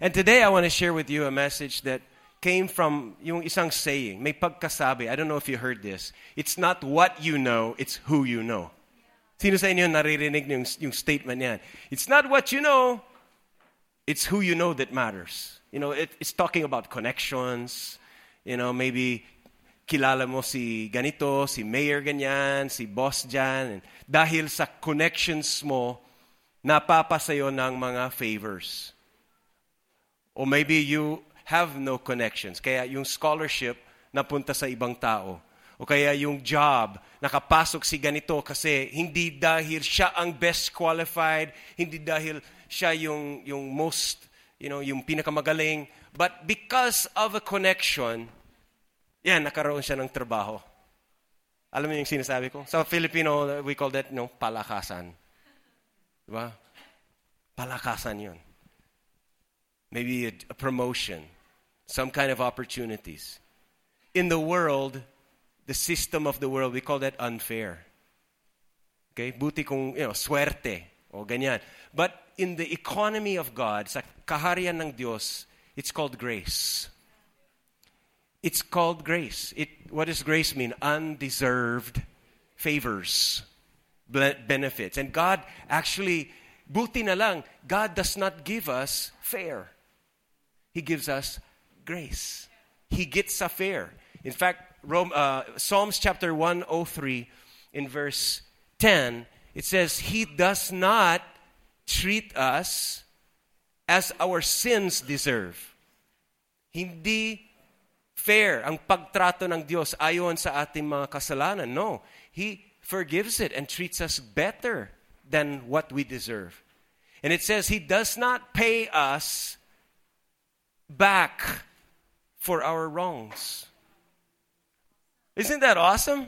And today I want to share with you a message that came from yung isang saying. May pagkasabi. I don't know if you heard this. It's not what you know, it's who you know. Sino sa inyo naririnig yung, yung statement niyan? It's not what you know, it's who you know that matters. You know, it, it's talking about connections. You know, maybe kilala mo si ganito, si mayor ganyan, si boss dyan. And dahil sa connections mo, napapasayo ng mga favors. Or maybe you have no connections. Kaya yung scholarship napunta sa ibang tao. O kaya yung job, nakapasok si ganito kasi hindi dahil siya ang best qualified, hindi dahil siya yung, yung most, you know, yung pinakamagaling, but because of a connection, yan, nakaroon siya ng trabaho. Alam mo yung sinasabi ko? Sa Filipino, we call that, no, palakasan. Diba? Palakasan yun. Maybe a, a promotion, some kind of opportunities. In the world, the system of the world, we call that unfair. Okay? Buti kung, you know, suerte o ganyan. But in the economy of God, sa kaharian ng Diyos, it's called grace. It's called grace. It, what does grace mean? Undeserved favors, benefits. And God actually, buti na lang, God does not give us fair. He gives us grace. He gets a fair. In fact, Rome, uh, Psalms chapter 103, in verse 10, it says, He does not treat us as our sins deserve. Hindi fair ang pagtrato ng Diyos ayon sa ating mga kasalanan. No. He forgives it and treats us better than what we deserve. And it says He does not pay us back for our wrongs. Isn't that awesome?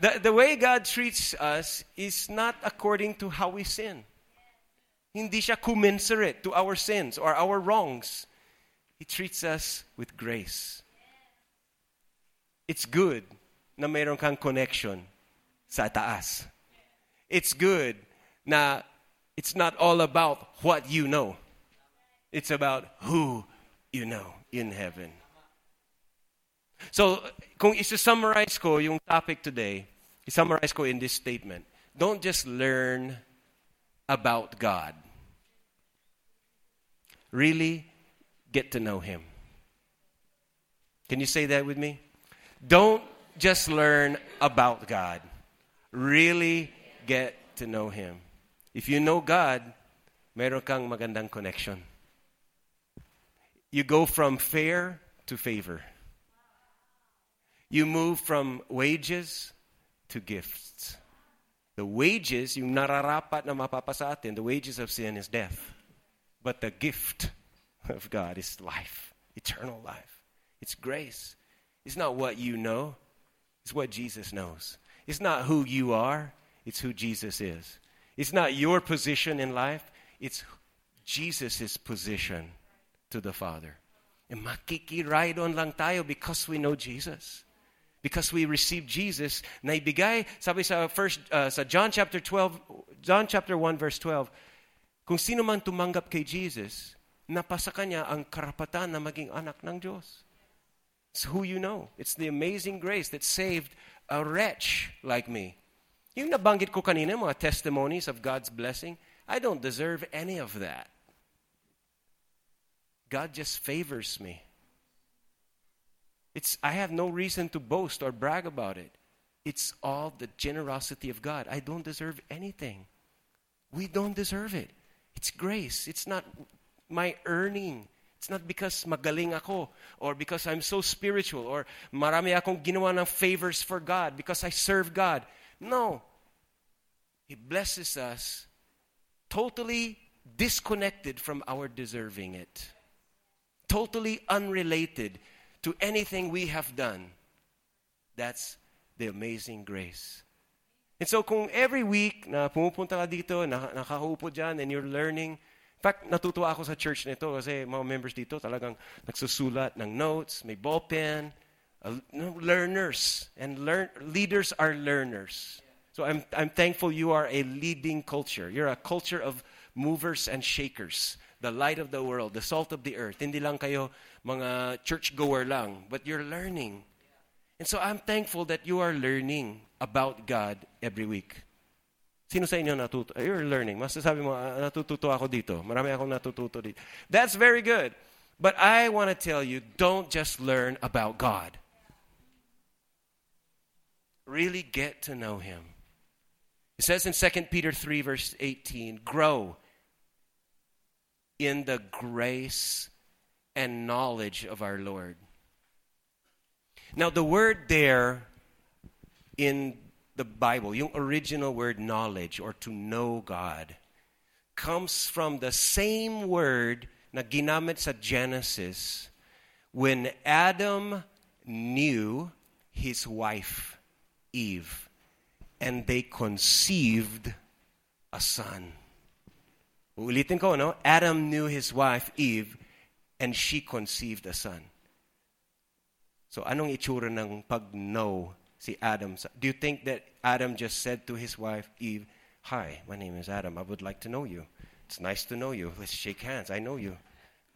The, the way God treats us is not according to how we sin. Hindi siya commensurate to our sins or our wrongs. He treats us with grace. It's good na mayroon kang connection sa taas. It's good na it's not all about what you know. It's about who you know in heaven. So, kung isa-summarize ko yung topic today, i-summarize ko in this statement. Don't just learn about God. Really get to know Him. Can you say that with me? Don't just learn about God. Really get to know Him. If you know God, meron kang magandang connection. You go from fair to favor. You move from wages to gifts. The wages, yung nararapat na mapapasa atin, the wages of sin is death. But the gift of God is life, eternal life. It's grace. It's not what you know, it's what Jesus knows. It's not who you are, it's who Jesus is. It's not your position in life, it's Jesus' position to the Father. And makikiride on lang tayo because we know Jesus. Because we received Jesus na ibigay sabi sa first uh, sa John chapter 12 John chapter 1 verse 12 kung sino man tumanggap kay Jesus napasa kanya ang karapatan na maging anak ng Diyos. It's who you know. It's the amazing grace that saved a wretch like me. Yung nabanggit ko kanina mga testimonies of God's blessing I don't deserve any of that God just favors me it's, I have no reason to boast or brag about it. It's all the generosity of God. I don't deserve anything. We don't deserve it. It's grace. It's not my earning. It's not because magaling ako or because I'm so spiritual or marami akong ginawa ng favors for God because I serve God. No. He blesses us totally disconnected from our deserving it. Totally unrelated to anything we have done. That's the amazing grace. And so kung every week na pumupunta ka dito, na, nakaupo dyan, and you're learning, in fact, natutuwa ako sa church nito kasi mga members dito talagang nagsusulat ng notes, may ballpen, uh, learners. And leaders are learners. So I'm, I'm thankful you are a leading culture. You're a culture of movers and shakers. The light of the world, the salt of the earth. Hindi lang kayo mga church-goer lang, but you're learning. And so I'm thankful that you are learning about God every week. Sino sa inyo natuto? You're learning. Masasabi mo, ah, natututo ako dito. Marami akong natututo dito. That's very good. But I want to tell you, don't just learn about God. Really get to know Him. It says in 2 Peter 3, verse 18, grow in the grace and knowledge of our Lord. Now, the word there in the Bible, yung original word knowledge or to know God, comes from the same word na ginamit sa Genesis when Adam knew his wife, Eve, and they conceived a son. Ulitin ko, no? Adam knew his wife, Eve, and she conceived a son. So, anong itsura ng pag-know si Adam? Do you think that Adam just said to his wife, Eve, Hi, my name is Adam. I would like to know you. It's nice to know you. Let's shake hands. I know you.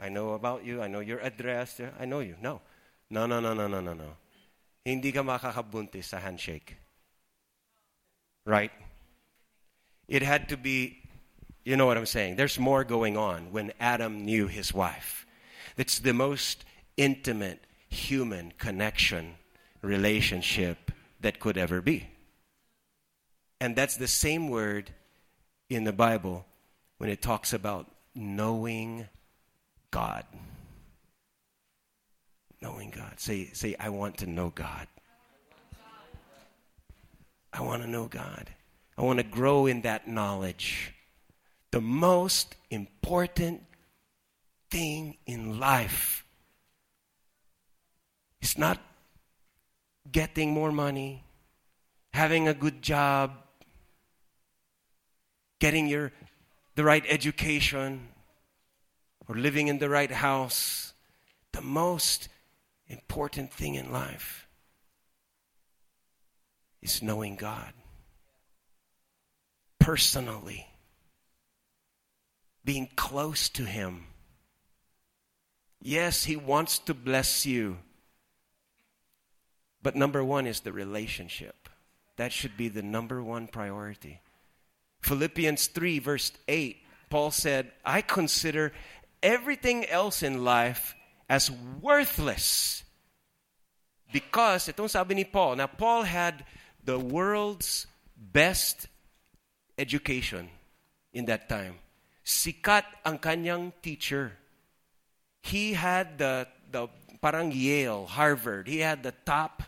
I know about you. I know your address. I know you. No. No, no, no, no, no, no, no. Hindi ka makakabuntis sa handshake. Right? It had to be you know what I'm saying? There's more going on when Adam knew his wife. It's the most intimate human connection, relationship that could ever be. And that's the same word in the Bible when it talks about knowing God. Knowing God. Say, say, I want to know God. I want to know God. I want to grow in that knowledge the most important thing in life is not getting more money, having a good job, getting your the right education, or living in the right house. The most important thing in life is knowing God personally being close to Him. Yes, He wants to bless you. But number one is the relationship. That should be the number one priority. Philippians 3, verse 8, Paul said, I consider everything else in life as worthless. Because, itong sabi ni Paul, now Paul had the world's best education in that time. Sikat ang kanyang teacher. He had the, the parang Yale, Harvard. He had the top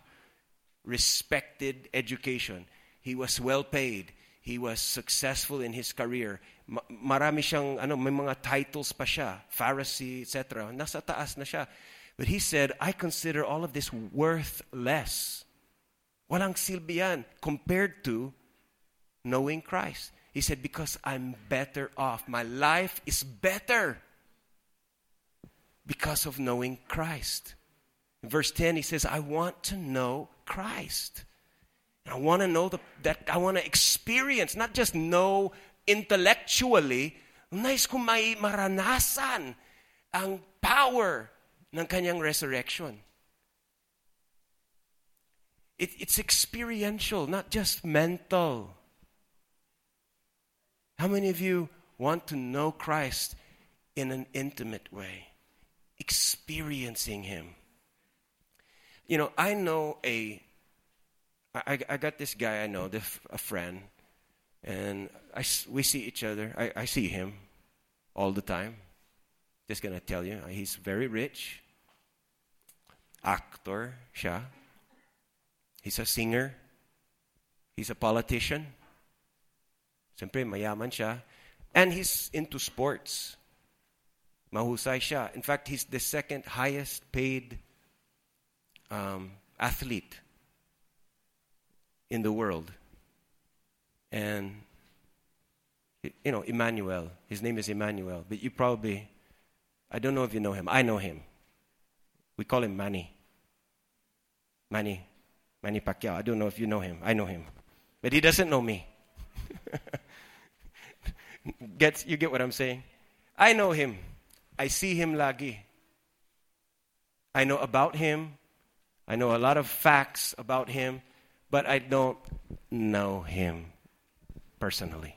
respected education. He was well paid. He was successful in his career. marami siyang, ano, may mga titles pa siya. Pharisee, etc. Nasa taas na siya. But he said, I consider all of this worthless. Walang silbi compared to knowing Christ. He said, Because I'm better off. My life is better because of knowing Christ. In verse 10, he says, I want to know Christ. I want to know the, that, I want to experience, not just know intellectually, nais ko may maranasan ang power ng kanyang resurrection. It, it's experiential, not just mental. How many of you want to know Christ in an intimate way? Experiencing Him. You know, I know a. I, I got this guy I know, a friend, and I, we see each other. I, I see him all the time. Just gonna tell you, he's very rich. Actor siya. He's a singer. He's a politician. Siyempre, mayaman siya. And he's into sports. Mahusay siya. In fact, he's the second highest paid um, athlete in the world. And, you know, Emmanuel. His name is Emmanuel. But you probably, I don't know if you know him. I know him. We call him Manny. Manny. Manny Pacquiao. I don't know if you know him. I know him. But he doesn't know me. Gets, you get what I'm saying? I know him. I see him lagi. I know about him. I know a lot of facts about him, but I don't know him personally.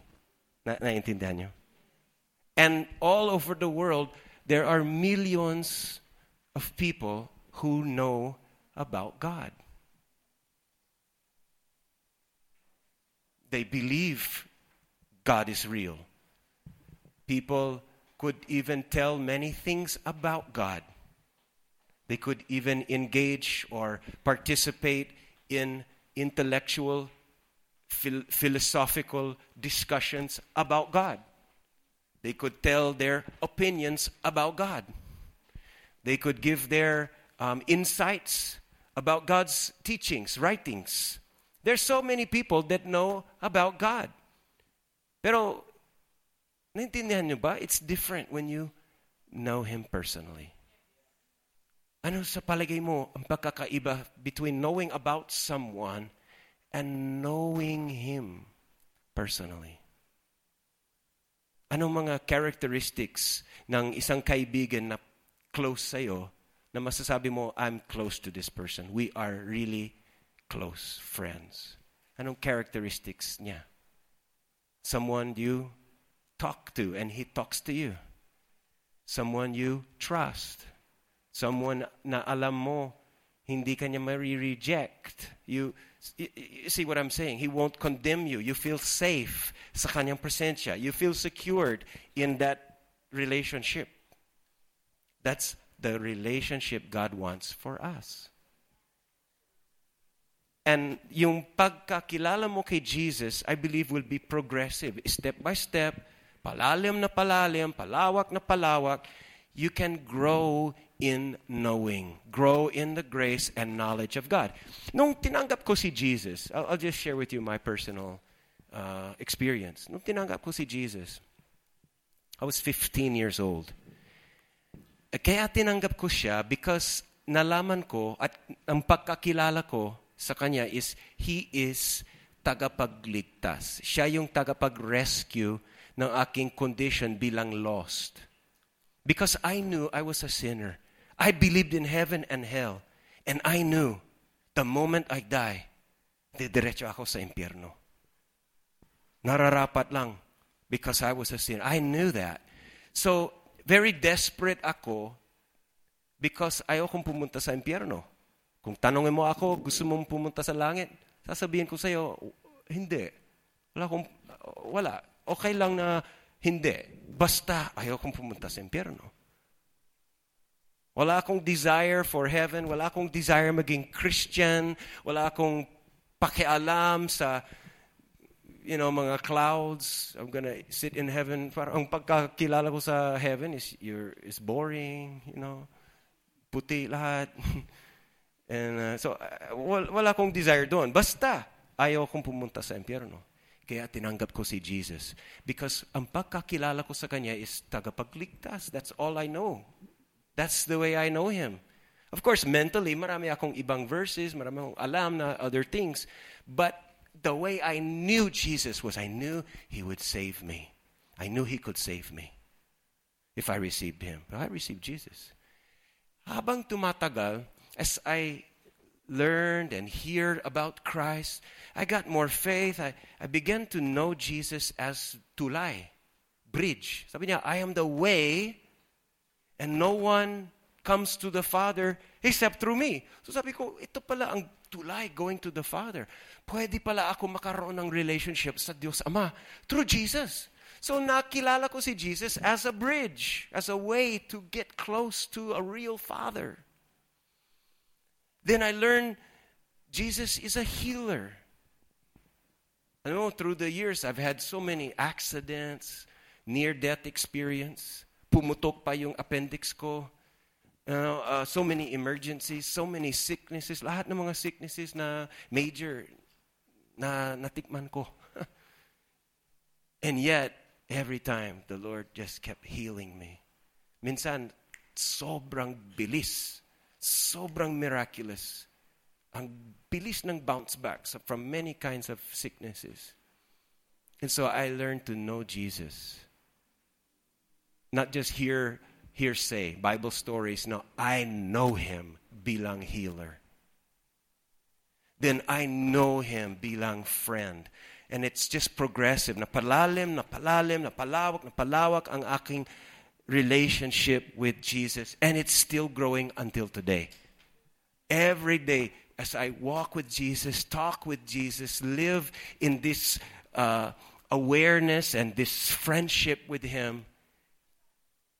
Na naintindihan niyo? And all over the world, there are millions of people who know about God. They believe God is real. People could even tell many things about God. They could even engage or participate in intellectual, phil- philosophical discussions about God. They could tell their opinions about God. They could give their um, insights about God's teachings, writings. There's so many people that know about God. Pero, naintindihan nyo ba? It's different when you know Him personally. Ano sa palagay mo ang pagkakaiba between knowing about someone and knowing Him personally? Anong mga characteristics ng isang kaibigan na close sa'yo na masasabi mo, I'm close to this person. We are really close friends. Anong characteristics niya? Someone you talk to and he talks to you. Someone you trust. Someone na alam mo, hindi kanya reject You, you see what I'm saying? He won't condemn you. You feel safe sa kanyang presensya. You feel secured in that relationship. That's the relationship God wants for us. And yung pagkakilala mo kay Jesus, I believe will be progressive. Step by step, palalim na palalim, palawak na palawak, you can grow in knowing, grow in the grace and knowledge of God. Nung tinanggap ko si Jesus, I'll, I'll just share with you my personal uh, experience. Nung tinanggap ko si Jesus, I was 15 years old. Eh, kaya tinanggap ko siya because nalaman ko at ang pagkakilala ko sa kanya is he is tagapagligtas. Siya yung tagapag-rescue ng aking condition bilang lost. Because I knew I was a sinner. I believed in heaven and hell. And I knew the moment I die, didiretso ako sa impyerno. Nararapat lang because I was a sinner. I knew that. So, very desperate ako because ayaw kong pumunta sa impyerno. Kung tanongin mo ako, gusto mong pumunta sa langit, sasabihin ko sa iyo, hindi. Wala kong, wala. Okay lang na hindi. Basta ayaw kong pumunta sa impyerno. Wala akong desire for heaven. Wala akong desire maging Christian. Wala akong pakialam sa you know, mga clouds. I'm gonna sit in heaven. Parang ang pagkakilala ko sa heaven is you're is boring, you know. Puti lahat. And uh, so uh, wala akong desire doon. Basta ayaw kong pumunta sa impyerno. Kaya tinanggap ko si Jesus. Because ang pagkakilala ko sa Kanya is tagapagligtas. That's all I know. That's the way I know Him. Of course, mentally, marami akong ibang verses, marami akong alam na other things. But the way I knew Jesus was I knew He would save me. I knew He could save me if I received Him. But I received Jesus. Habang tumatagal, as I learned and heard about Christ, I got more faith. I, I began to know Jesus as tulay, bridge. Sabi niya, I am the way and no one comes to the Father except through me. So sabi ko, ito pala ang tulay going to the Father. Pwede pala ako makaroon ng relationship sa Diyos Ama through Jesus. So nakilala ko si Jesus as a bridge, as a way to get close to a real Father. Then I learned Jesus is a healer. I know through the years I've had so many accidents, near death experience. Pumutok pa yung appendix ko. Uh, uh, so many emergencies, so many sicknesses, lahat ng mga sicknesses na major na natikman ko. and yet, every time, the Lord just kept healing me. Minsan, sobrang bilis sobrang miraculous. Ang bilis ng bounce back from many kinds of sicknesses. And so I learned to know Jesus. Not just hear hearsay, Bible stories. No, I know him bilang healer. Then I know him bilang friend. And it's just progressive. Napalalim, napalalim, napalawak, napalawak ang aking relationship with Jesus. And it's still growing until today. Every day, as I walk with Jesus, talk with Jesus, live in this uh, awareness and this friendship with Him,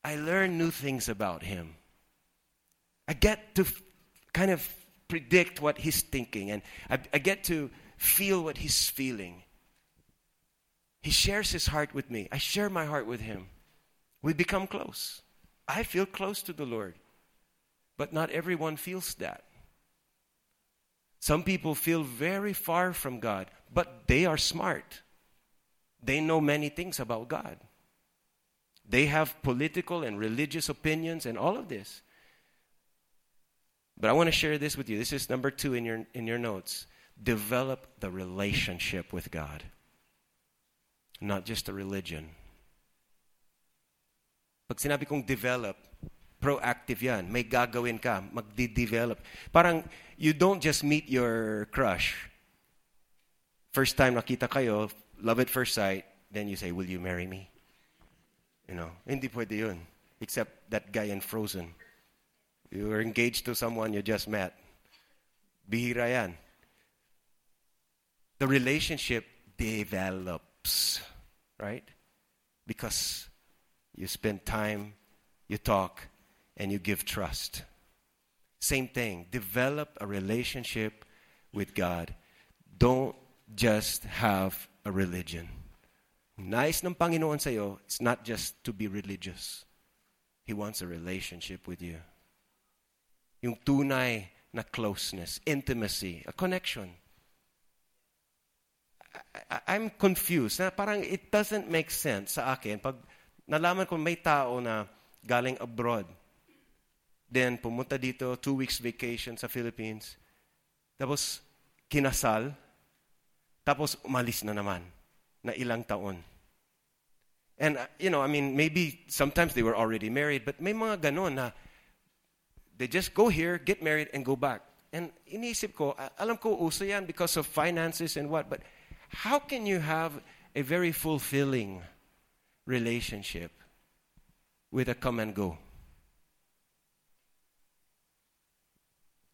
I learn new things about Him. I get to f- kind of predict what He's thinking, and I, I get to feel what He's feeling. He shares His heart with me, I share my heart with Him. We become close. I feel close to the Lord, but not everyone feels that. Some people feel very far from God, but they are smart. They know many things about God. They have political and religious opinions and all of this. But I want to share this with you. This is number two in your, in your notes. Develop the relationship with God, not just a religion. Pag sinabi kong develop, proactive yan. May gagawin ka, magdi-develop. Parang you don't just meet your crush. First time nakita kayo, love at first sight, then you say, will you marry me? You know, hindi pwede yun. Except that guy in Frozen. You were engaged to someone you just met. Bihira yan. The relationship develops, right? Because you spend time, you talk, and you give trust. Same thing. Develop a relationship with God. Don't just have a religion. Nice ng Panginoon sa'yo, it's not just to be religious. He wants a relationship with you. Yung tunay na closeness, intimacy, a connection. I, am confused. Na parang it doesn't make sense sa akin pag nalaman ko may tao na galing abroad Then, pumunta dito, two weeks vacation sa Philippines. Tapos, kinasal. Tapos, umalis na naman na ilang taon. And, uh, you know, I mean, maybe sometimes they were already married, but may mga ganon na they just go here, get married, and go back. And iniisip ko, alam ko uso yan because of finances and what, but how can you have a very fulfilling relationship with a come and go?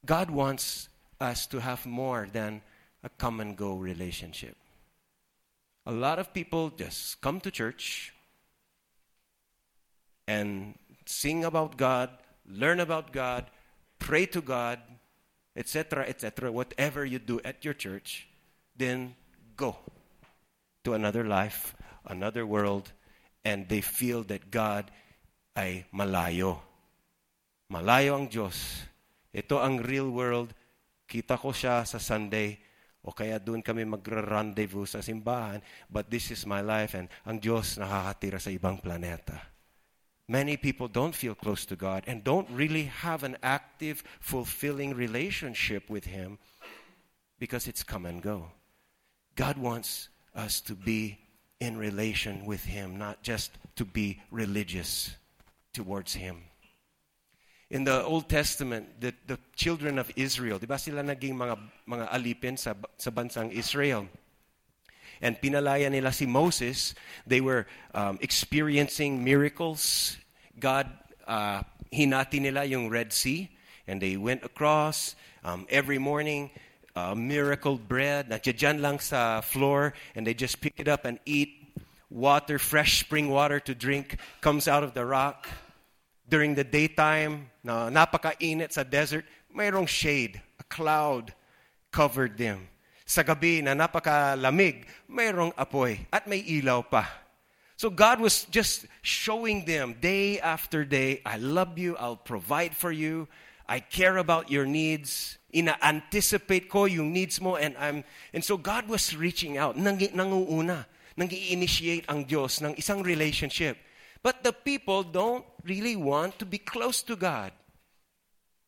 God wants us to have more than a come and go relationship. A lot of people just come to church and sing about God, learn about God, pray to God, etc., etc., whatever you do at your church, then go to another life, another world, and they feel that God ay malayo. Malayo ang Diyos Ito ang real world. Kita ko siya sa Sunday o kaya doon kami magra-rendezvous sa simbahan. But this is my life and ang Diyos nakakatira sa ibang planeta. Many people don't feel close to God and don't really have an active, fulfilling relationship with Him because it's come and go. God wants us to be in relation with Him, not just to be religious towards Him in the Old Testament, the, the children of Israel, di ba sila naging mga, mga alipin sa, sa bansang Israel? And pinalaya nila si Moses. They were um, experiencing miracles. God, uh, hinati nila yung Red Sea. And they went across um, every morning, uh, miracle bread. Nandiyan lang sa floor. And they just pick it up and eat. Water, fresh spring water to drink, comes out of the rock during the daytime, na napakainit sa desert, mayroong shade, a cloud covered them. Sa gabi na napakalamig, mayroong apoy at may ilaw pa. So God was just showing them day after day, I love you, I'll provide for you, I care about your needs, ina-anticipate ko yung needs mo, and I'm, and so God was reaching out, nang, nanguuna, nang i-initiate ang Diyos ng isang relationship But the people don't really want to be close to God.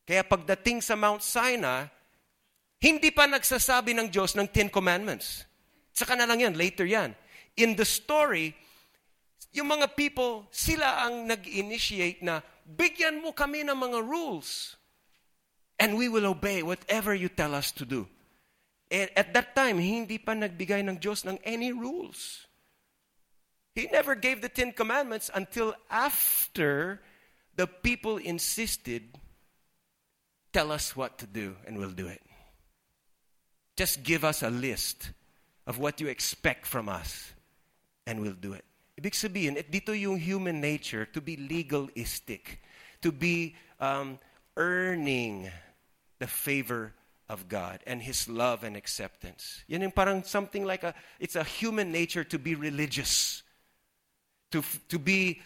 Kaya pagdating sa Mount Sinai, hindi pa nagsasabi ng Diyos ng Ten Commandments. Saka na lang yan, later yan. In the story, yung mga people, sila ang nag-initiate na bigyan mo kami ng mga rules. And we will obey whatever you tell us to do. And at that time, hindi pa nagbigay ng Diyos ng any rules. He never gave the Ten Commandments until after the people insisted, tell us what to do and we'll do it. Just give us a list of what you expect from us and we'll do it. Ibig sabihin, at dito yung human nature to be legalistic, to be um, earning the favor of God and His love and acceptance. Yan yung parang something like a, it's a human nature to be religious. To, to be,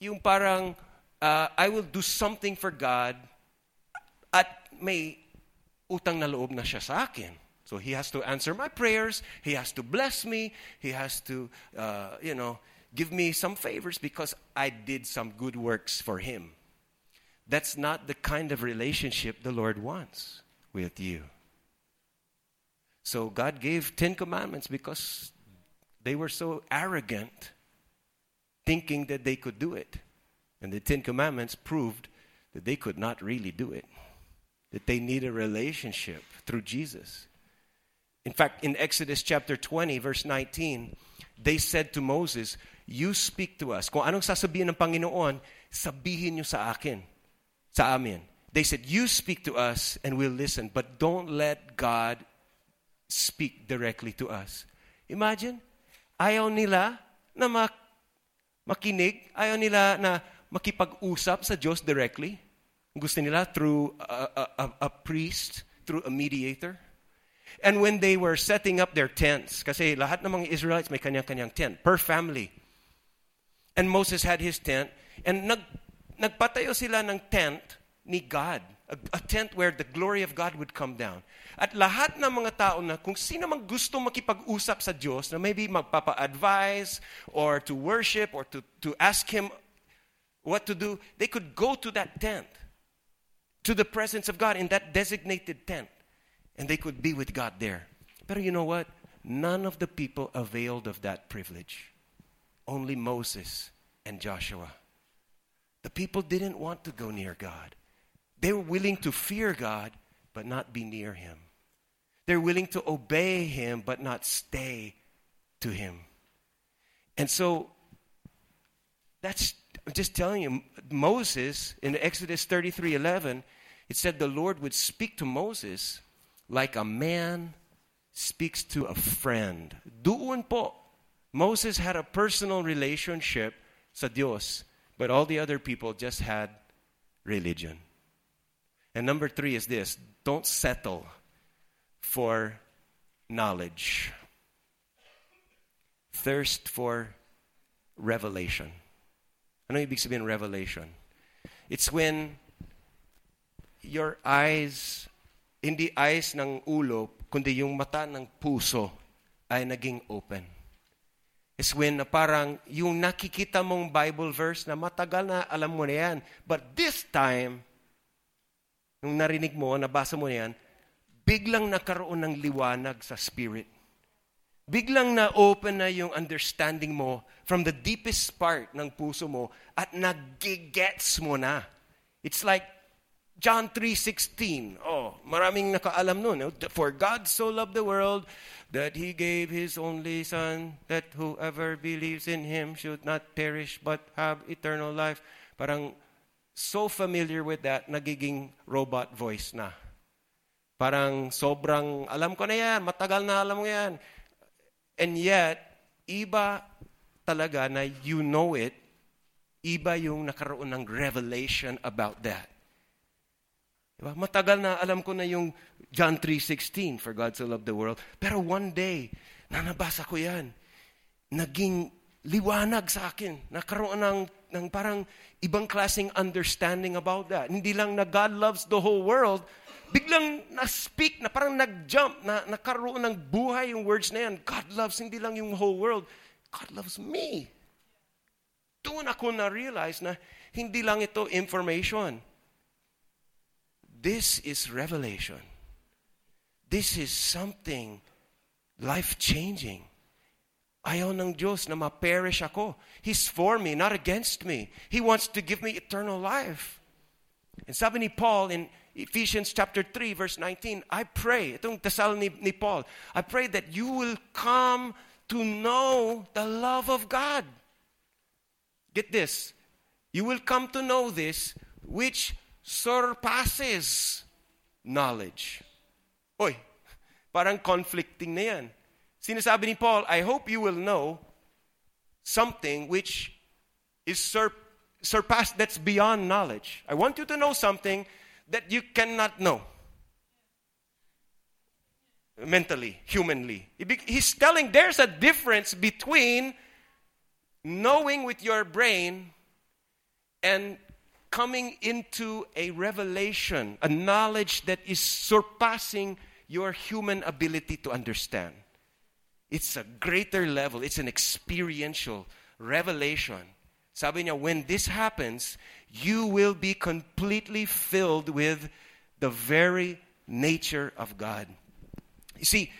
yung parang, uh, I will do something for God at may utang na loob na siya sa akin. So he has to answer my prayers. He has to bless me. He has to, uh, you know, give me some favors because I did some good works for him. That's not the kind of relationship the Lord wants with you. So God gave 10 commandments because they were so arrogant, thinking that they could do it. And the 10 commandments proved that they could not really do it, that they need a relationship through Jesus. In fact, in Exodus chapter 20, verse 19, they said to Moses, You speak to us. Kung anong sasabihin ng Panginoon, sabihin niyo sa akin, sa amin. They said, You speak to us and we'll listen, but don't let God speak directly to us. Imagine, ayaw nila na mak- makinig, ayaw nila na makipag-usap sa Diyos directly. Gusto nila through a, a, a priest, through a mediator. And when they were setting up their tents, kasi lahat ng mga Israelites may kanyang-kanyang tent, per family. And Moses had his tent, and nag, nagpatayo sila ng tent ni God. A, a tent where the glory of God would come down. At lahat ng mga tao na kung sino mang gusto makipag-usap sa Diyos, na maybe magpapa-advise, or to worship, or to, to ask Him what to do, they could go to that tent, to the presence of God in that designated tent. And they could be with God there. But you know what? None of the people availed of that privilege. Only Moses and Joshua. The people didn't want to go near God. They were willing to fear God, but not be near Him. They're willing to obey Him, but not stay to Him. And so, that's I'm just telling you, Moses in Exodus 33 11, it said the Lord would speak to Moses like a man speaks to a friend. Doon po, Moses had a personal relationship sa Dios, but all the other people just had religion. And number three is this don't settle for knowledge, thirst for revelation. I know you ibig sabihin revelation? It's when your eyes hindi eyes ng ulo, kundi yung mata ng puso ay naging open. It's when na parang yung nakikita mong Bible verse na matagal na alam mo na yan. But this time, nung narinig mo, nabasa mo na yan, biglang nakaroon ng liwanag sa spirit. Biglang na-open na yung understanding mo from the deepest part ng puso mo at nagigets mo na. It's like John 3.16. Oh, maraming nakaalam nun. Eh? For God so loved the world that He gave His only Son, that whoever believes in Him should not perish but have eternal life. Parang so familiar with that, nagiging robot voice na. Parang sobrang, alam ko na yan, matagal na alam mo yan. And yet, iba talaga na you know it, iba yung nakaroon ng revelation about that. Diba? Matagal na alam ko na yung John 3.16, for God so loved the world. Pero one day, na nabasa ko yan, naging liwanag sa akin. Nakaroon ng, ng parang ibang klaseng understanding about that. Hindi lang na God loves the whole world, biglang na-speak, na parang nag-jump, na nakaroon ng buhay yung words na yan. God loves hindi lang yung whole world, God loves me. Doon ako na-realize na hindi lang ito information this is revelation. This is something life changing. Ayaw ng Diyos na ma-perish ako. He's for me, not against me. He wants to give me eternal life. And sabi ni Paul in Ephesians chapter 3 verse 19, I pray, itong dasal ni, ni Paul, I pray that you will come to know the love of God. Get this. You will come to know this which surpasses knowledge. Oy, parang conflicting na yan. Sinasabi ni Paul, I hope you will know something which is sur- surpassed, that's beyond knowledge. I want you to know something that you cannot know. Mentally, humanly. He's telling there's a difference between knowing with your brain and coming into a revelation, a knowledge that is surpassing your human ability to understand. It's a greater level, it's an experiential revelation. Sabi niya, when this happens, you will be completely filled with the very nature of God. You see,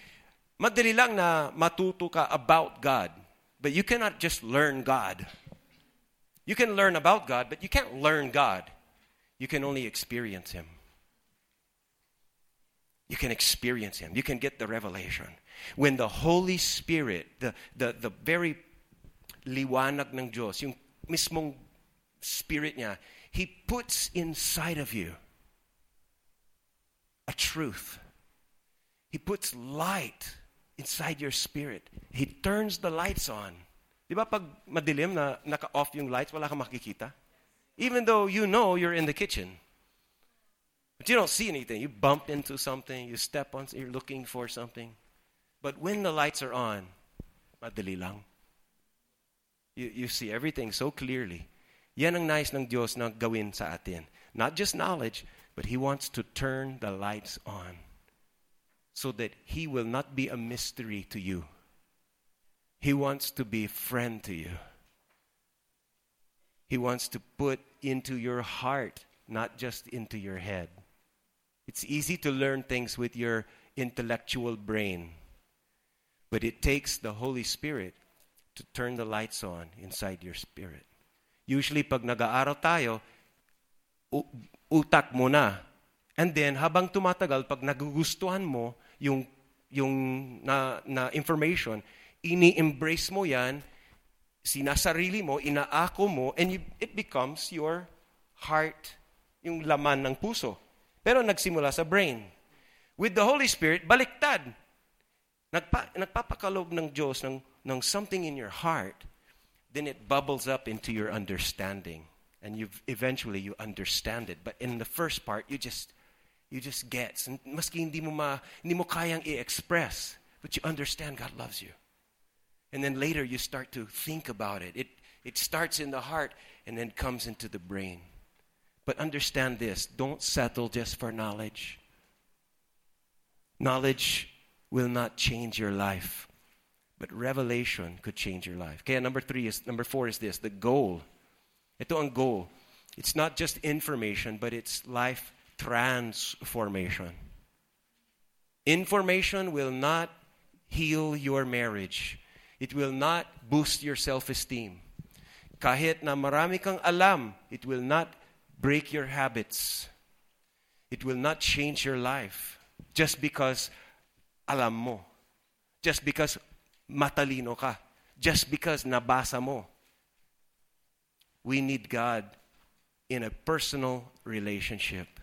madali lang na matuto ka about God, but you cannot just learn God. You can learn about God, but you can't learn God. You can only experience Him. You can experience Him. You can get the revelation. When the Holy Spirit, the, the, the very liwanag ng Diyos, yung mismong Spirit niya, He puts inside of you a truth. He puts light inside your spirit. He turns the lights on. Di ba pag madilim na naka-off yung lights, wala kang makikita? Even though you know you're in the kitchen. But you don't see anything. You bump into something, you step on, you're looking for something. But when the lights are on, madali lang. You, you see everything so clearly. Yan ang nice ng Diyos na gawin sa atin. Not just knowledge, but He wants to turn the lights on so that He will not be a mystery to you. He wants to be friend to you. He wants to put into your heart, not just into your head. It's easy to learn things with your intellectual brain. But it takes the Holy Spirit to turn the lights on inside your spirit. Usually, pag nag-aaral tayo, utak mo na. And then, habang tumatagal, pag nagugustuhan mo yung, yung na, na information, ini-embrace mo yan, sinasarili mo, inaako mo, and you, it becomes your heart, yung laman ng puso. Pero nagsimula sa brain. With the Holy Spirit, baliktad nagpa, nagpapakalog ng Diyos ng, ng something in your heart, then it bubbles up into your understanding. And you eventually you understand it. But in the first part, you just you just get. Maski hindi mo ma, hindi mo kayang i-express, but you understand God loves you. And then later you start to think about it. It it starts in the heart and then comes into the brain. But understand this, don't settle just for knowledge. Knowledge will not change your life. But revelation could change your life. Okay, number three is number four is this the goal. Ito ang goal. It's not just information, but it's life transformation. Information will not heal your marriage. It will not boost your self-esteem. Kahit na marami kang alam, it will not break your habits. It will not change your life just because alam mo. Just because matalino ka. Just because nabasa mo. We need God in a personal relationship.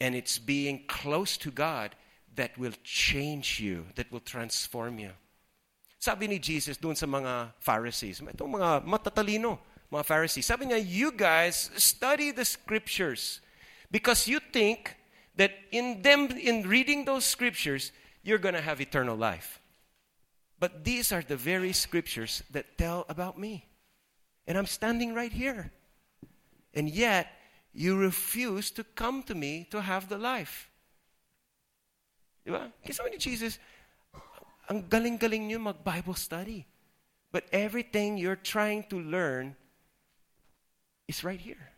And it's being close to God that will change you, that will transform you. Sabi ni Jesus doon sa mga Pharisees, itong mga matatalino, mga Pharisees, sabi niya, you guys study the scriptures because you think that in them, in reading those scriptures, you're going to have eternal life. But these are the very scriptures that tell about me. And I'm standing right here. And yet, you refuse to come to me to have the life. Diba? Kasi ni Jesus, ang galing-galing nyo mag-Bible study. But everything you're trying to learn is right here.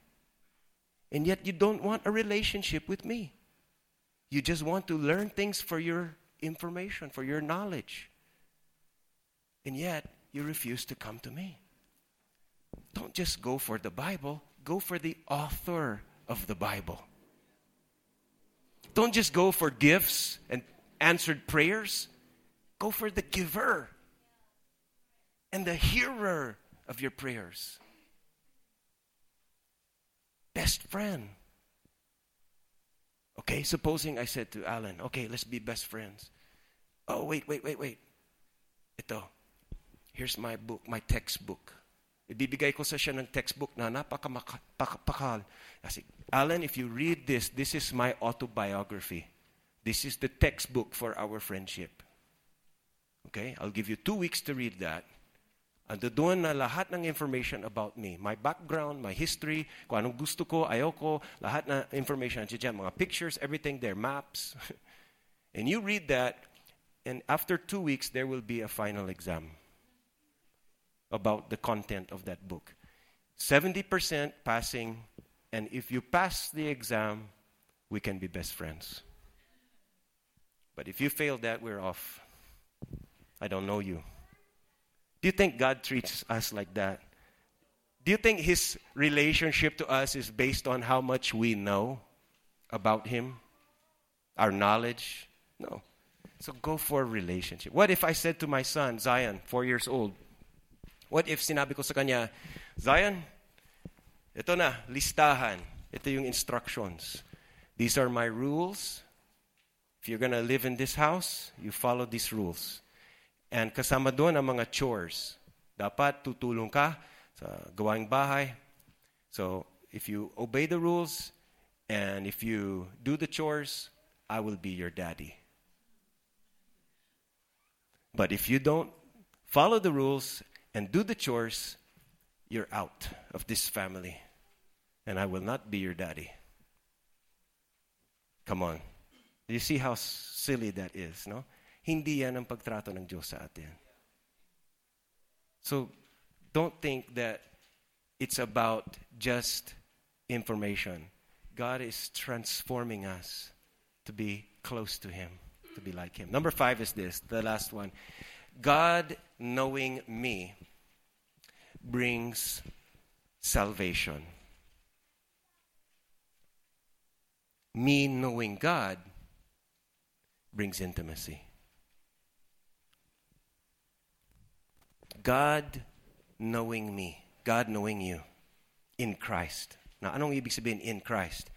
And yet you don't want a relationship with me. You just want to learn things for your information, for your knowledge. And yet, you refuse to come to me. Don't just go for the Bible, go for the author of the Bible. Don't just go for gifts and answered prayers, go for the giver and the hearer of your prayers. Best friend. Okay, supposing I said to Alan, okay, let's be best friends. Oh, wait, wait, wait, wait. Ito, here's my book, my textbook. Ibibigay ko sa siya ng textbook na napakamakapakal. Kasi, Alan, if you read this, this is my autobiography. This is the textbook for our friendship. Okay? I'll give you two weeks to read that. Ando doon na lahat ng information about me. My background, my history, kung anong gusto ko, ayaw ko, lahat na information. Diyan, mga pictures, everything there, maps. and you read that, and after two weeks, there will be a final exam about the content of that book. 70% passing, and if you pass the exam, we can be best friends. But if you fail that, we're off. I don't know you. Do you think God treats us like that? Do you think His relationship to us is based on how much we know about Him? Our knowledge? No. So go for a relationship. What if I said to my son, Zion, four years old, what if sinabi ko sa kanya, Zion, ito na, listahan. Ito yung instructions. These are my rules. If you're going to live in this house, you follow these rules. And kasama doon ang mga chores. Dapat tutulong ka sa gawaing bahay. So, if you obey the rules and if you do the chores, I will be your daddy. But if you don't follow the rules and do the chores, you're out of this family. And I will not be your daddy. Come on. You see how silly that is, no? Hindi yan ang pagtrato ng Diyos sa atin. So, don't think that it's about just information. God is transforming us to be close to Him to be like him. Number five is this, the last one. God knowing me brings salvation. Me knowing God brings intimacy. God knowing me, God knowing you in Christ. Now, anong ibig sabihin in Christ?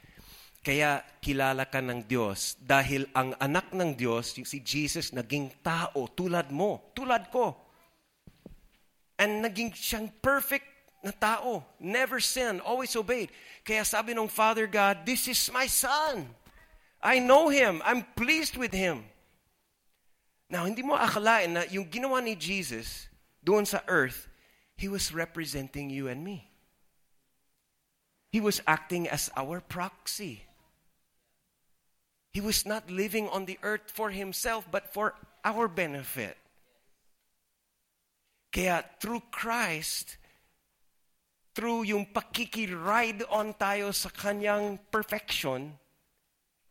Kaya kilala ka ng Diyos dahil ang anak ng Diyos, si Jesus, naging tao tulad mo, tulad ko. And naging siyang perfect na tao. Never sinned, always obeyed. Kaya sabi ng Father God, this is my son. I know him. I'm pleased with him. Now, hindi mo akalain na yung ginawa ni Jesus doon sa earth, he was representing you and me. He was acting as our proxy. He was not living on the earth for himself, but for our benefit. Kaya through Christ, through yung pakikiride on tayo sa kanyang perfection,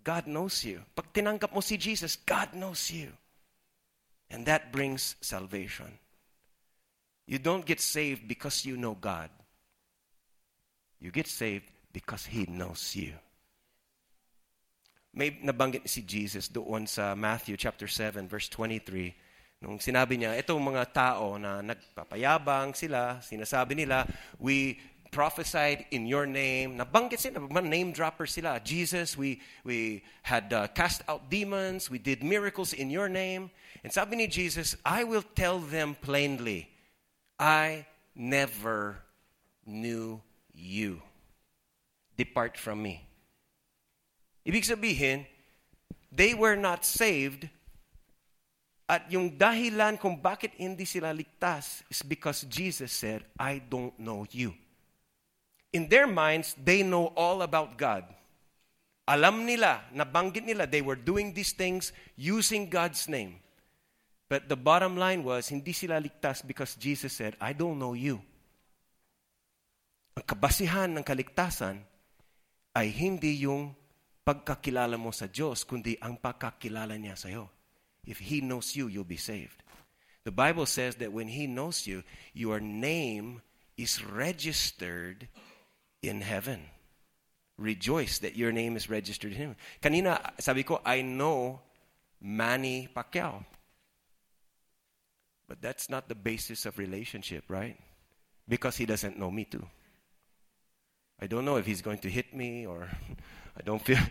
God knows you. Pag tinanggap mo si Jesus, God knows you. And that brings salvation. You don't get saved because you know God. You get saved because He knows you. May nabanggit si Jesus doon sa Matthew chapter 7 verse 23 nung sinabi niya, itong mga tao na nagpapayabang sila, sinasabi nila, we prophesied in your name. Nabanggit sila, name dropper sila. Jesus, we, we had uh, cast out demons, we did miracles in your name. And sabi ni Jesus, I will tell them plainly, I never knew you. Depart from me. Ibig sabihin, they were not saved at yung dahilan kung bakit hindi sila ligtas is because Jesus said, I don't know you. In their minds, they know all about God. Alam nila, nabanggit nila, they were doing these things using God's name. But the bottom line was, hindi sila ligtas because Jesus said, I don't know you. Ang kabasihan ng kaligtasan ay hindi yung pagkakilala mo sa Diyos, kundi ang pagkakilala niya sa iyo. If He knows you, you'll be saved. The Bible says that when He knows you, your name is registered in heaven. Rejoice that your name is registered in heaven. Kanina, sabi ko, I know Manny Pacquiao. But that's not the basis of relationship, right? Because he doesn't know me too. I don't know if he's going to hit me or I don't feel.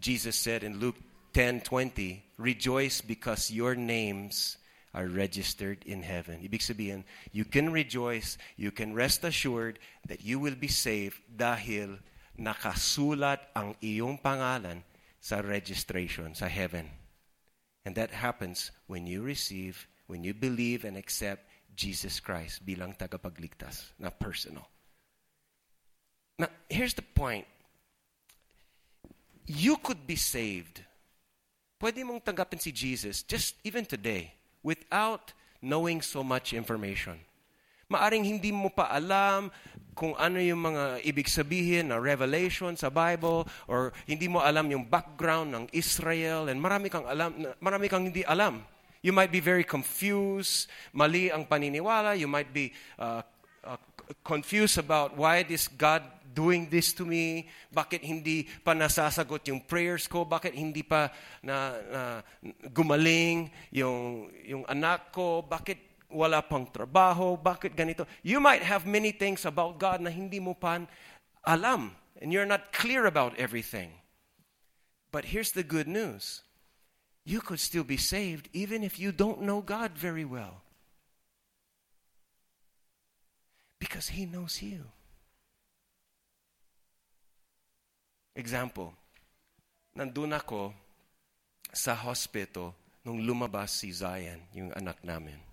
Jesus said in Luke 10:20, "Rejoice because your names are registered in heaven." Ibig you can rejoice, you can rest assured that you will be saved dahil nakasulat ang iyong pangalan sa registration sa heaven. And that happens when you receive, when you believe and accept Jesus Christ bilang tagapagligtas na personal. Now, here's the point. You could be saved. Pwede mong tanggapin si Jesus just even today without knowing so much information. Maaring hindi mo pa alam kung ano yung mga ibig sabihin na revelation sa Bible or hindi mo alam yung background ng Israel and marami kang alam marami kang hindi alam. You might be very confused, mali ang paniniwala, you might be uh, uh, confused about why this God doing this to me? Bakit hindi pa nasasagot yung prayers ko? Bakit hindi pa na, na gumaling yung yung anak ko? Bakit wala pang trabaho, bakit ganito? You might have many things about God na hindi mo pa alam, and you're not clear about everything. But here's the good news. You could still be saved even if you don't know God very well. Because He knows you. Example, nandun ako sa hospital nung lumabas si Zion, yung anak namin.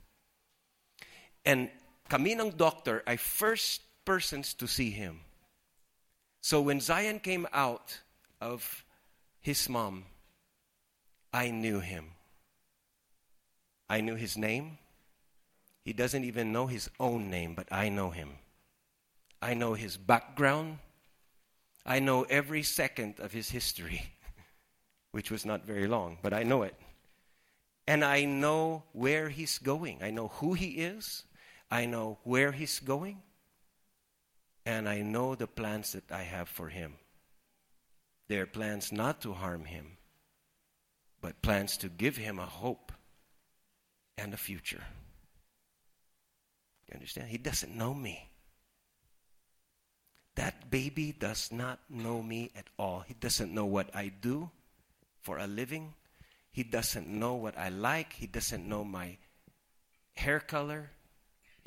And kami ng doctor ay first persons to see him. So when Zion came out of his mom, I knew him. I knew his name. He doesn't even know his own name, but I know him. I know his background. I know every second of his history, which was not very long, but I know it. And I know where he's going. I know who he is. I know where he's going, and I know the plans that I have for him. They are plans not to harm him, but plans to give him a hope and a future. You understand? He doesn't know me. That baby does not know me at all. He doesn't know what I do for a living. He doesn't know what I like. He doesn't know my hair color.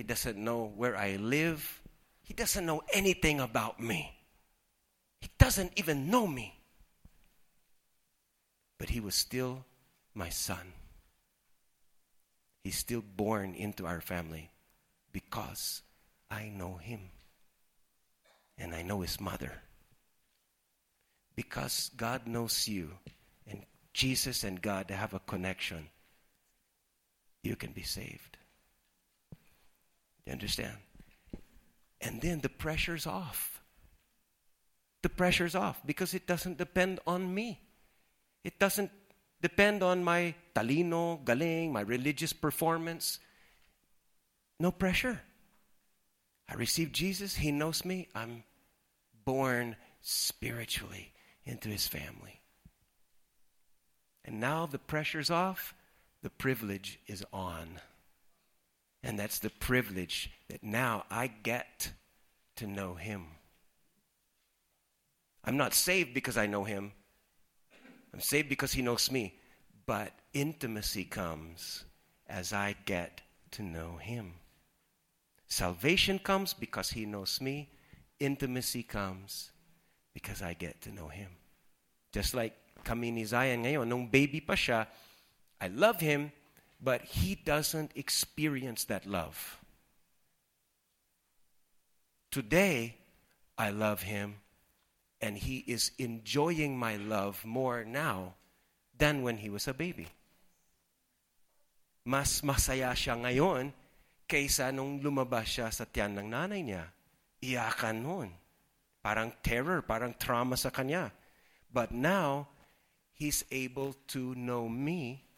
He doesn't know where I live. He doesn't know anything about me. He doesn't even know me. But he was still my son. He's still born into our family because I know him. And I know his mother. Because God knows you and Jesus and God have a connection, you can be saved. You understand? And then the pressure's off. The pressure's off because it doesn't depend on me. It doesn't depend on my talino, galing, my religious performance. No pressure. I received Jesus. He knows me. I'm born spiritually into his family. And now the pressure's off, the privilege is on. And that's the privilege that now I get to know Him. I'm not saved because I know Him, I'm saved because He knows me. But intimacy comes as I get to know Him. Salvation comes because He knows me. Intimacy comes because I get to know Him. Just like kami ni Zion ngayon, nung baby pa siya, I love Him but he doesn't experience that love. Today, I love him, and he is enjoying my love more now than when he was a baby. Mas masaya siya ngayon kaysa nung lumabas siya sa tiyan ng nanay niya. Iyakan noon. Parang terror, parang trauma sa kanya. But now, he's able to know me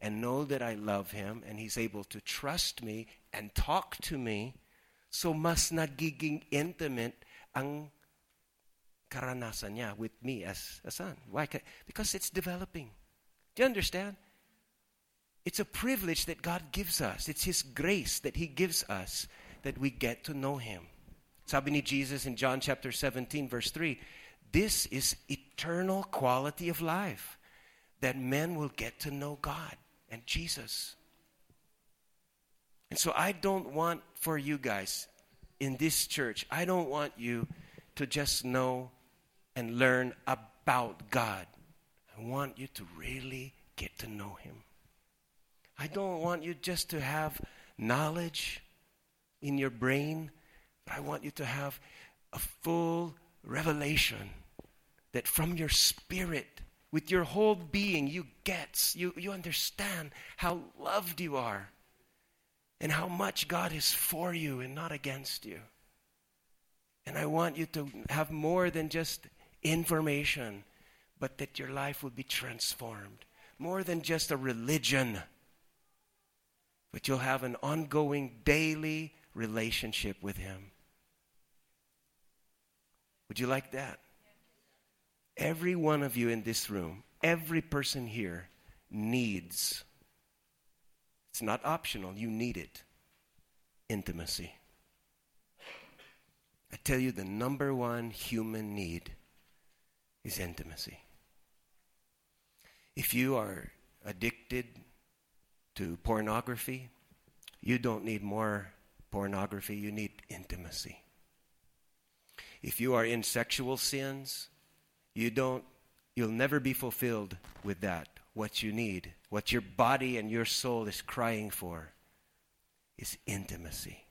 and know that I love him and he's able to trust me and talk to me, so mas nagiging intimate ang karanasan niya with me as a son. Why? Because it's developing. Do you understand? It's a privilege that God gives us. It's His grace that He gives us that we get to know Him. Sabi ni Jesus in John chapter 17 verse 3, this is eternal quality of life that men will get to know God and Jesus. And so I don't want for you guys in this church, I don't want you to just know and learn about God. I want you to really get to know Him. I don't want you just to have knowledge in your brain, but I want you to have a full revelation that from your spirit, with your whole being, you get, you, you understand how loved you are and how much God is for you and not against you. And I want you to have more than just information, but that your life will be transformed. More than just a religion, but you'll have an ongoing daily relationship with Him. Would you like that? Every one of you in this room, every person here needs it's not optional, you need it. Intimacy. I tell you, the number one human need is intimacy. If you are addicted to pornography, you don't need more pornography, you need intimacy. If you are in sexual sins, you don't you'll never be fulfilled with that what you need, what your body and your soul is crying for, is intimacy.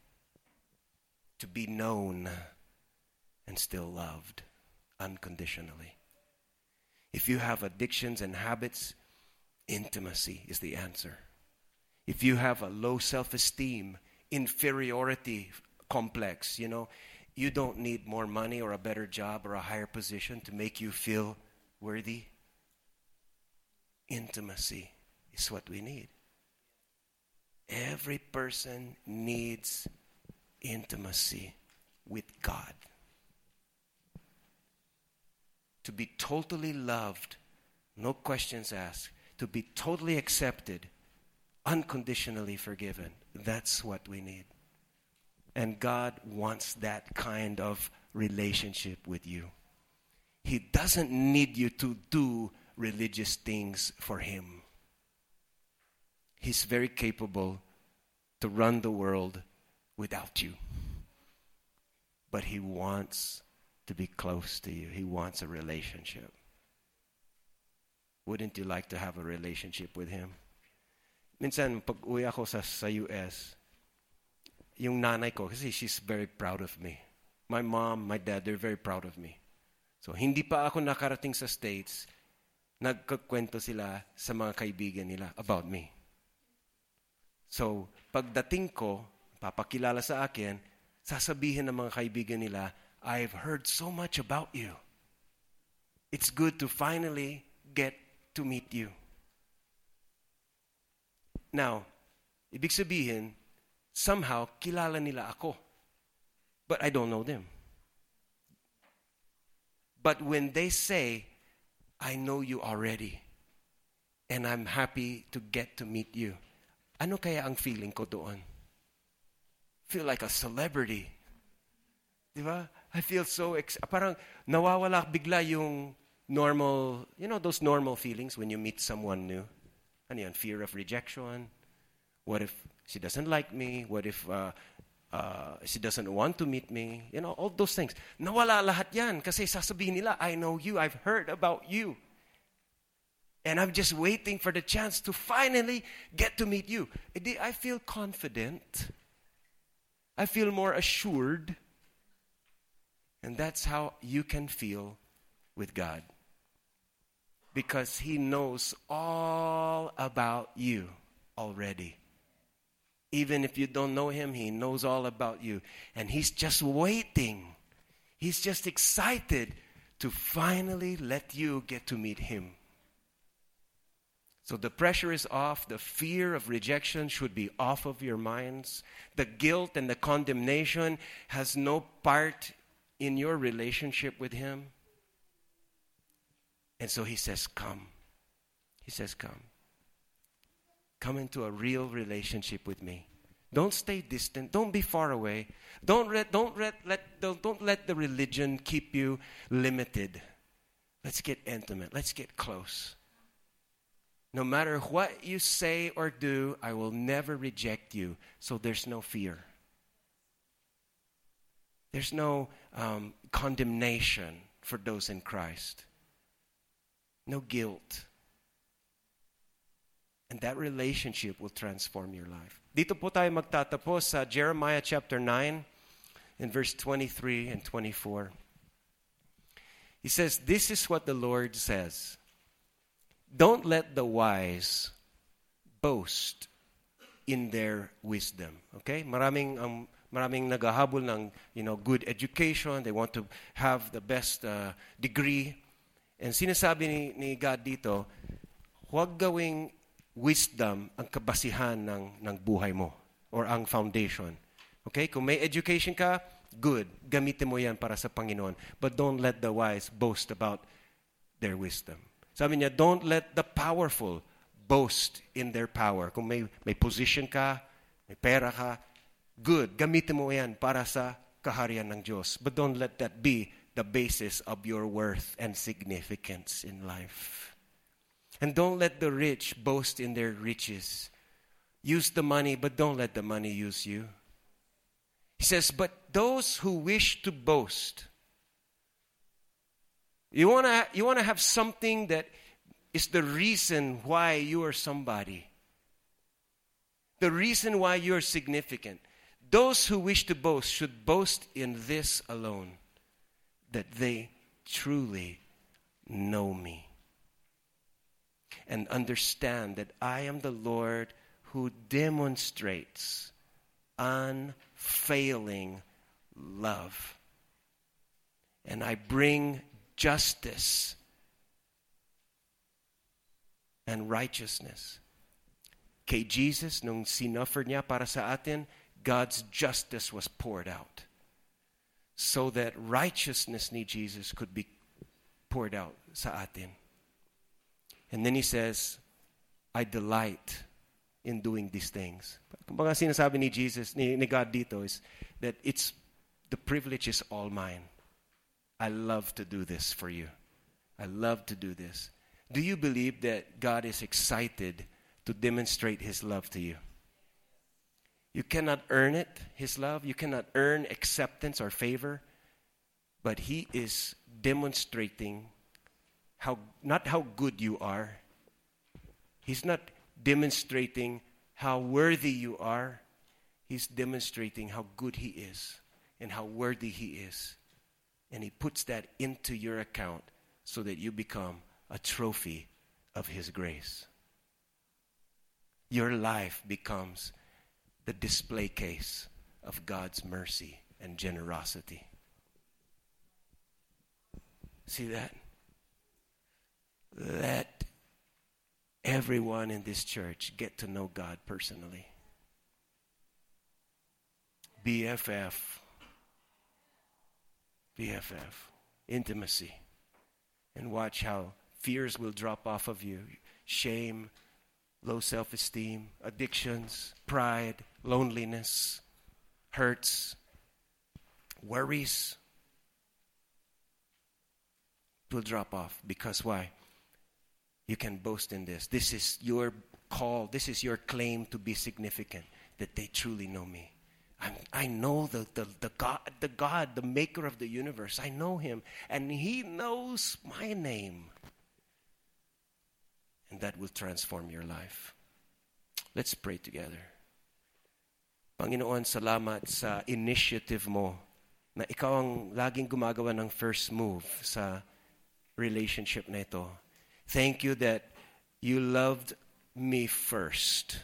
To be known and still loved unconditionally. If you have addictions and habits, intimacy is the answer. If you have a low self esteem, inferiority complex, you know, you don't need more money or a better job or a higher position to make you feel worthy intimacy is what we need. Every person needs intimacy with God. To be totally loved, no questions asked, to be totally accepted, unconditionally forgiven. That's what we need. And God wants that kind of relationship with you. He doesn't need you to do religious things for him. He's very capable to run the world without you. But he wants to be close to you. He wants a relationship. Wouldn't you like to have a relationship with him? Minsan, pag uwi ako sa, sa US, yung nanay ko, kasi she's very proud of me. My mom, my dad, they're very proud of me. So, hindi pa ako nakarating sa States, nagkakwento sila sa mga kaibigan nila about me. So, pagdating ko, papakilala sa akin, sasabihin ng mga kaibigan nila, I've heard so much about you. It's good to finally get to meet you. Now, ibig sabihin, somehow, kilala nila ako. But I don't know them. But when they say, I know you already. And I'm happy to get to meet you. Ano kaya ang feeling ko doon? Feel like a celebrity. Di ba? I feel so, ex- parang nawawala bigla yung normal, you know, those normal feelings when you meet someone new. Ano yan? Fear of rejection. What if she doesn't like me? What if uh, uh, she doesn't want to meet me, you know, all those things. Nawala lahat yan kasi sasabihin nila, I know you, I've heard about you. And I'm just waiting for the chance to finally get to meet you. I feel confident. I feel more assured. And that's how you can feel with God. Because He knows all about you already. Even if you don't know him, he knows all about you. And he's just waiting. He's just excited to finally let you get to meet him. So the pressure is off. The fear of rejection should be off of your minds. The guilt and the condemnation has no part in your relationship with Him. And so He says, Come. He says, Come. Come into a real relationship with me. Don't stay distant. Don't be far away. Don't let, don't let, let, don't, don't let the religion keep you limited. Let's get intimate. Let's get close. No matter what you say or do, I will never reject you. So there's no fear. There's no um, condemnation for those in Christ. No guilt. And that relationship will transform your life. Dito po tayo magtatapos sa Jeremiah chapter 9 in verse 23 and 24. He says, This is what the Lord says. Don't let the wise boast in their wisdom. Okay? Maraming um, maraming naghahabol ng you know good education, they want to have the best uh, degree. And sinasabi ni, ni God dito, huwag gawing wisdom ang kabasihan ng ng buhay mo or ang foundation. Okay? Kung may education ka, good. Gamitin mo yan para sa Panginoon. But don't let the wise boast about their wisdom. Sabi niya, don't let the powerful boast in their power. Kung may, may position ka, may pera ka, good. Gamitin mo yan para sa kaharian ng Diyos. But don't let that be the basis of your worth and significance in life. And don't let the rich boast in their riches. Use the money, but don't let the money use you. He says, But those who wish to boast, you want to you wanna have something that is the reason why you are somebody, the reason why you're significant. Those who wish to boast should boast in this alone that they truly know me and understand that I am the Lord who demonstrates unfailing love. And I bring justice and righteousness. Kay Jesus, nung sinoffer niya para sa atin, God's justice was poured out. So that righteousness ni Jesus could be poured out sa atin. And then he says, I delight in doing these things. Kumbaga sinasabi ni Jesus, ni, ni God dito is that it's, the privilege is all mine. I love to do this for you. I love to do this. Do you believe that God is excited to demonstrate His love to you? You cannot earn it, His love. You cannot earn acceptance or favor. But He is demonstrating how, not how good you are. He's not demonstrating how worthy you are. He's demonstrating how good He is and how worthy He is. And He puts that into your account so that you become a trophy of His grace. Your life becomes the display case of God's mercy and generosity. See that? Let everyone in this church get to know God personally. BFF. BFF. Intimacy. And watch how fears will drop off of you shame, low self esteem, addictions, pride, loneliness, hurts, worries will drop off. Because why? You can boast in this. This is your call, this is your claim to be significant, that they truly know me. I'm, i know the, the, the, God, the God, the maker of the universe. I know him, and he knows my name. And that will transform your life. Let's pray together. Panginoon, salamat sa initiative mo na ikaw ang laging gumagawa ng first move sa relationship na ito. Thank you that you loved me first.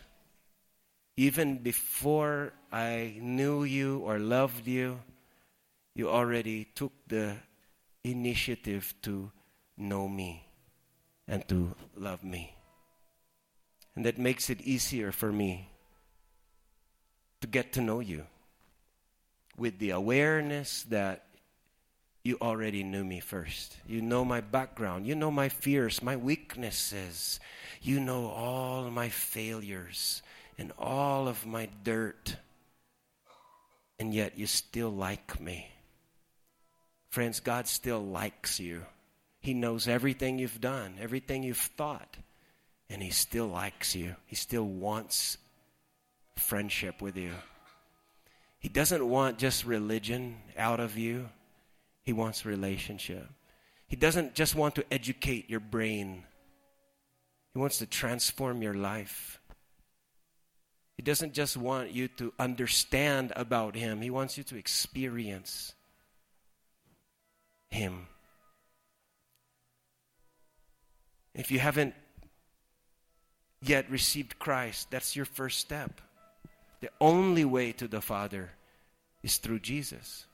Even before I knew you or loved you, you already took the initiative to know me and to love me. And that makes it easier for me to get to know you with the awareness that you already knew me first. You know my background. You know my fears, my weaknesses. You know all my failures and all of my dirt. And yet you still like me. Friends, God still likes you. He knows everything you've done, everything you've thought, and He still likes you. He still wants friendship with you. He doesn't want just religion out of you, He wants relationship. He doesn't just want to educate your brain, He wants to transform your life. He doesn't just want you to understand about Him, He wants you to experience Him. If you haven't yet received Christ, that's your first step. The only way to the Father is through Jesus.